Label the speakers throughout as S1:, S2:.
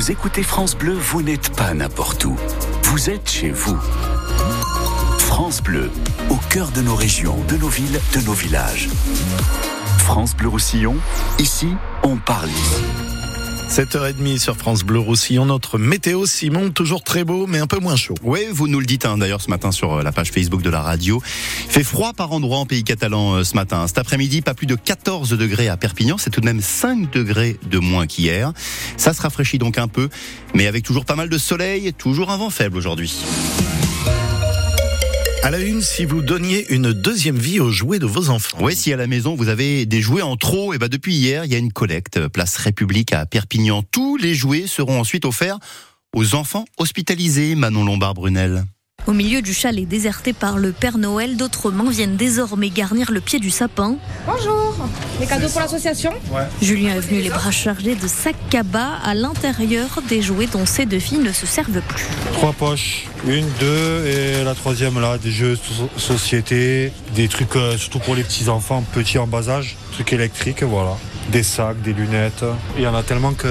S1: vous écoutez France Bleu, vous n'êtes pas n'importe où. Vous êtes chez vous. France Bleu, au cœur de nos régions, de nos villes, de nos villages. France Bleu Roussillon, ici, on parle ici.
S2: 7h30 sur France Bleu Roussillon, notre météo Simon, toujours très beau mais un peu moins chaud.
S3: Oui, vous nous le dites hein, d'ailleurs ce matin sur euh, la page Facebook de la radio. Fait froid par endroits en pays catalan euh, ce matin. Cet après-midi, pas plus de 14 degrés à Perpignan, c'est tout de même 5 degrés de moins qu'hier. Ça se rafraîchit donc un peu, mais avec toujours pas mal de soleil, toujours un vent faible aujourd'hui.
S2: À la une, si vous donniez une deuxième vie aux jouets de vos enfants.
S3: Oui, si à la maison vous avez des jouets en trop, et ben depuis hier, il y a une collecte place République à Perpignan. Tous les jouets seront ensuite offerts aux enfants hospitalisés. Manon Lombard Brunel.
S4: Au milieu du chalet déserté par le Père Noël, d'autres mains viennent désormais garnir le pied du sapin.
S5: Bonjour, les cadeaux pour l'association
S4: Julien est venu les bras chargés de sacs cabas à l'intérieur des jouets dont ces deux filles ne se servent plus.
S6: Trois poches, une, deux et la troisième là, des jeux de société, des trucs euh, surtout pour les petits enfants, petits en bas âge, trucs électriques, voilà. Des sacs, des lunettes. Il y en a tellement que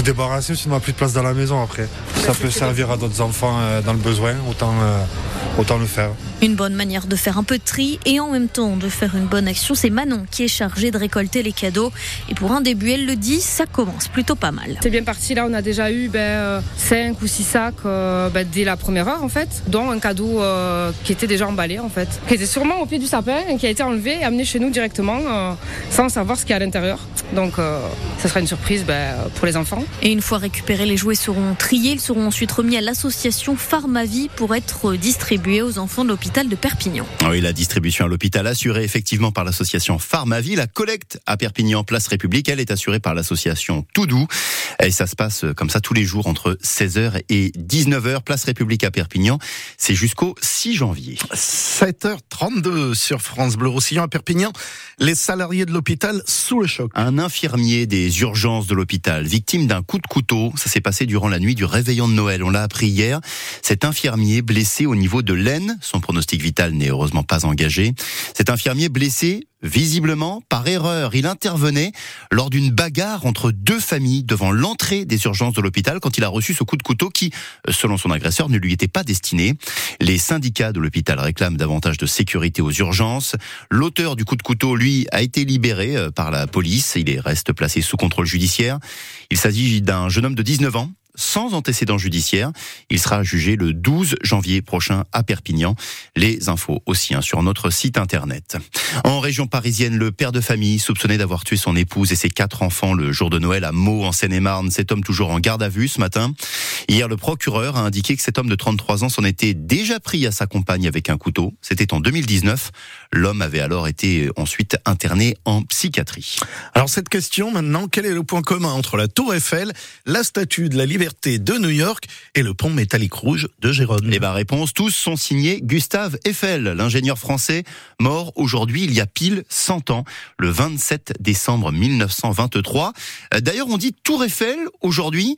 S6: faut débarrasser sinon on n'a plus de place dans la maison après. Ça peut servir à d'autres enfants euh, dans le besoin, autant, euh, autant le faire.
S4: Une bonne manière de faire un peu de tri et en même temps de faire une bonne action, c'est Manon qui est chargée de récolter les cadeaux. Et pour un début, elle le dit, ça commence plutôt pas mal.
S5: C'est bien parti, là on a déjà eu 5 ben, euh, ou 6 sacs ben, dès la première heure en fait, dont un cadeau qui était déjà emballé en fait, qui était sûrement au pied du sapin et qui a été enlevé et amené chez nous directement sans savoir ce qu'il y a à l'intérieur. Donc ça sera une surprise ben, pour les enfants.
S4: Et une fois récupérés, les jouets seront triés. Ils seront ensuite remis à l'association Pharmavie pour être distribués aux enfants de l'hôpital de Perpignan.
S3: Oui, la distribution à l'hôpital assurée effectivement par l'association Pharmavie. La collecte à Perpignan, place République, elle est assurée par l'association Toudou. Et ça se passe comme ça tous les jours entre 16h et 19h. Place République à Perpignan. C'est jusqu'au 6 janvier.
S2: 7h32 sur France Bleu Roussillon à Perpignan. Les salariés de l'hôpital sous le choc.
S3: Un infirmier des urgences de l'hôpital, victime d'un coup de couteau. Ça s'est passé durant la nuit du réveillon de Noël. On l'a appris hier. Cet infirmier blessé au niveau de l'aine. Son pronostic vital n'est heureusement pas engagé. Cet infirmier blessé Visiblement, par erreur, il intervenait lors d'une bagarre entre deux familles devant l'entrée des urgences de l'hôpital quand il a reçu ce coup de couteau qui, selon son agresseur, ne lui était pas destiné. Les syndicats de l'hôpital réclament davantage de sécurité aux urgences. L'auteur du coup de couteau, lui, a été libéré euh, par la police. Il reste placé sous contrôle judiciaire. Il s'agit d'un jeune homme de 19 ans sans antécédent judiciaire. Il sera jugé le 12 janvier prochain à Perpignan. Les infos aussi hein, sur notre site internet. En région parisienne, le père de famille soupçonné d'avoir tué son épouse et ses quatre enfants le jour de Noël à Meaux en Seine-et-Marne. Cet homme toujours en garde à vue ce matin. Hier, le procureur a indiqué que cet homme de 33 ans s'en était déjà pris à sa compagne avec un couteau. C'était en 2019. L'homme avait alors été ensuite interné en psychiatrie.
S2: Alors cette question maintenant, quel est le point commun entre la Tour Eiffel, la statue de la liberté de New York et le pont métallique rouge de Gérone
S3: Eh ben, réponse, tous sont signés Gustave Eiffel, l'ingénieur français, mort aujourd'hui il y a pile 100 ans, le 27 décembre 1923. Euh, d'ailleurs, on dit Tour Eiffel aujourd'hui,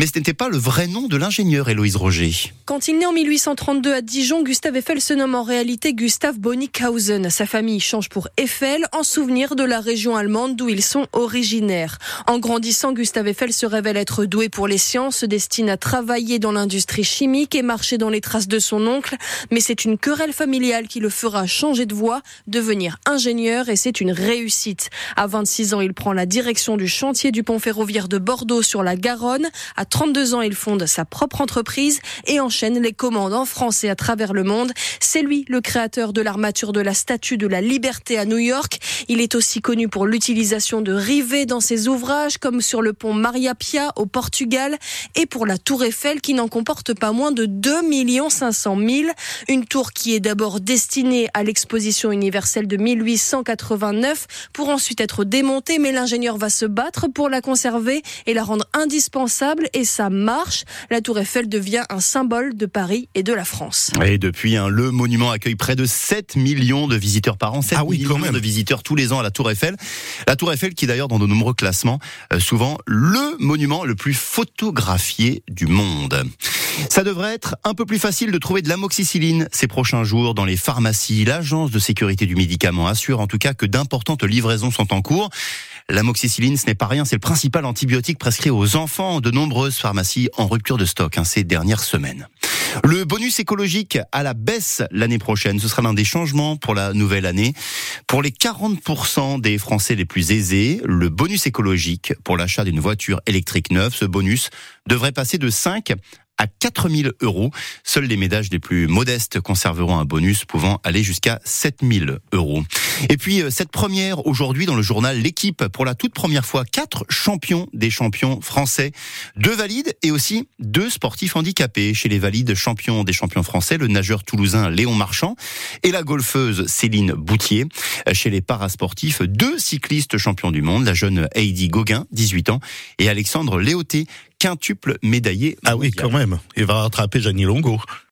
S3: mais ce n'était pas le vrai nom de l'ingénieur Héloïse Roger.
S7: Quand il naît en 1832 à Dijon, Gustave Eiffel se nomme en réalité Gustave Bonnickhausen. Sa famille change pour Eiffel en souvenir de la région allemande d'où ils sont originaires. En grandissant, Gustave Eiffel se révèle être doué pour les sciences, se destine à travailler dans l'industrie chimique et marcher dans les traces de son oncle. Mais c'est une querelle familiale qui le fera changer de voie, devenir ingénieur et c'est une réussite. À 26 ans, il prend la direction du chantier du pont ferroviaire de Bordeaux sur la Garonne. 32 ans, il fonde sa propre entreprise et enchaîne les commandes en France et à travers le monde. C'est lui le créateur de l'armature de la Statue de la Liberté à New York. Il est aussi connu pour l'utilisation de rivets dans ses ouvrages, comme sur le pont Maria Pia au Portugal et pour la Tour Eiffel qui n'en comporte pas moins de 2 500 000. Une tour qui est d'abord destinée à l'exposition universelle de 1889 pour ensuite être démontée, mais l'ingénieur va se battre pour la conserver et la rendre indispensable ça marche. La Tour Eiffel devient un symbole de Paris et de la France.
S3: Et depuis, hein, le monument accueille près de 7 millions de visiteurs par an, 7 ah oui, millions de visiteurs tous les ans à la Tour Eiffel. La Tour Eiffel qui d'ailleurs dans de nombreux classements, euh, souvent le monument le plus photographié du monde. Ça devrait être un peu plus facile de trouver de l'amoxicilline ces prochains jours dans les pharmacies. L'agence de sécurité du médicament assure en tout cas que d'importantes livraisons sont en cours. L'amoxicilline, ce n'est pas rien, c'est le principal antibiotique prescrit aux enfants de nombreuses pharmacies en rupture de stock hein, ces dernières semaines. Le bonus écologique à la baisse l'année prochaine, ce sera l'un des changements pour la nouvelle année. Pour les 40% des Français les plus aisés, le bonus écologique pour l'achat d'une voiture électrique neuve, ce bonus devrait passer de 5 à 4000 euros. Seuls les ménages les plus modestes conserveront un bonus pouvant aller jusqu'à 7000 euros. Et puis, euh, cette première aujourd'hui dans le journal L'équipe, pour la toute première fois, quatre champions des champions français, deux valides et aussi deux sportifs handicapés. Chez les valides champions des champions français, le nageur toulousain Léon Marchand et la golfeuse Céline Boutier. Chez les parasportifs, deux cyclistes champions du monde, la jeune Heidi Gauguin, 18 ans, et Alexandre Léoté, quintuple médaillé.
S2: Ah oui, quand même. Il va rattraper Gianni Longo.